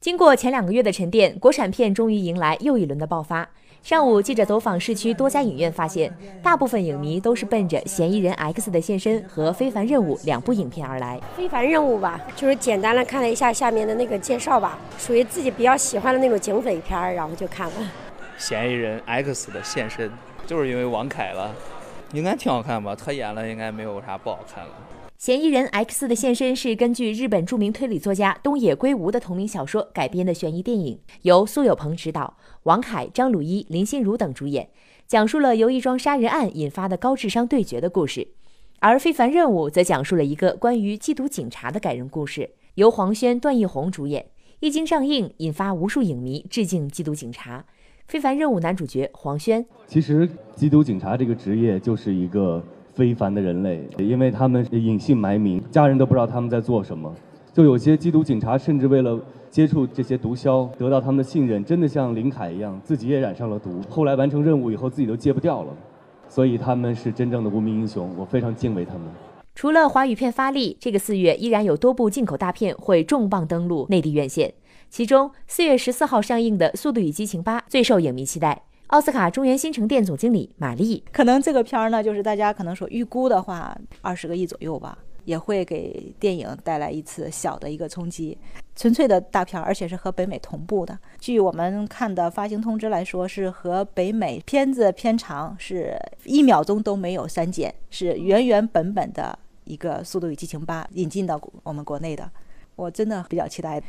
经过前两个月的沉淀，国产片终于迎来又一轮的爆发。上午，记者走访市区多家影院，发现大部分影迷都是奔着《嫌疑人 X 的现身》和《非凡任务》两部影片而来。非凡任务吧，就是简单的看了一下下面的那个介绍吧，属于自己比较喜欢的那种警匪片，然后就看了。嫌疑人 X 的现身，就是因为王凯了，应该挺好看吧？他演了，应该没有啥不好看了。嫌疑人 X 的现身是根据日本著名推理作家东野圭吾的同名小说改编的悬疑电影，由苏有朋执导，王凯、张鲁一、林心如等主演，讲述了由一桩杀人案引发的高智商对决的故事。而《非凡任务》则讲述了一个关于缉毒警察的感人故事，由黄轩、段奕宏主演，一经上映，引发无数影迷致敬缉毒警察。《非凡任务》男主角黄轩，其实缉毒警察这个职业就是一个。非凡的人类，因为他们隐姓埋名，家人都不知道他们在做什么。就有些缉毒警察，甚至为了接触这些毒枭，得到他们的信任，真的像林凯一样，自己也染上了毒。后来完成任务以后，自己都戒不掉了。所以他们是真正的无名英雄，我非常敬畏他们。除了华语片发力，这个四月依然有多部进口大片会重磅登陆内地院线。其中，四月十四号上映的《速度与激情八》最受影迷期待。奥斯卡中原新城店总经理玛丽，可能这个片儿呢，就是大家可能说预估的话，二十个亿左右吧，也会给电影带来一次小的一个冲击。纯粹的大片，而且是和北美同步的。据我们看的发行通知来说，是和北美片子片长是一秒钟都没有删减，是原原本本的一个《速度与激情八》引进到我们国内的。我真的比较期待。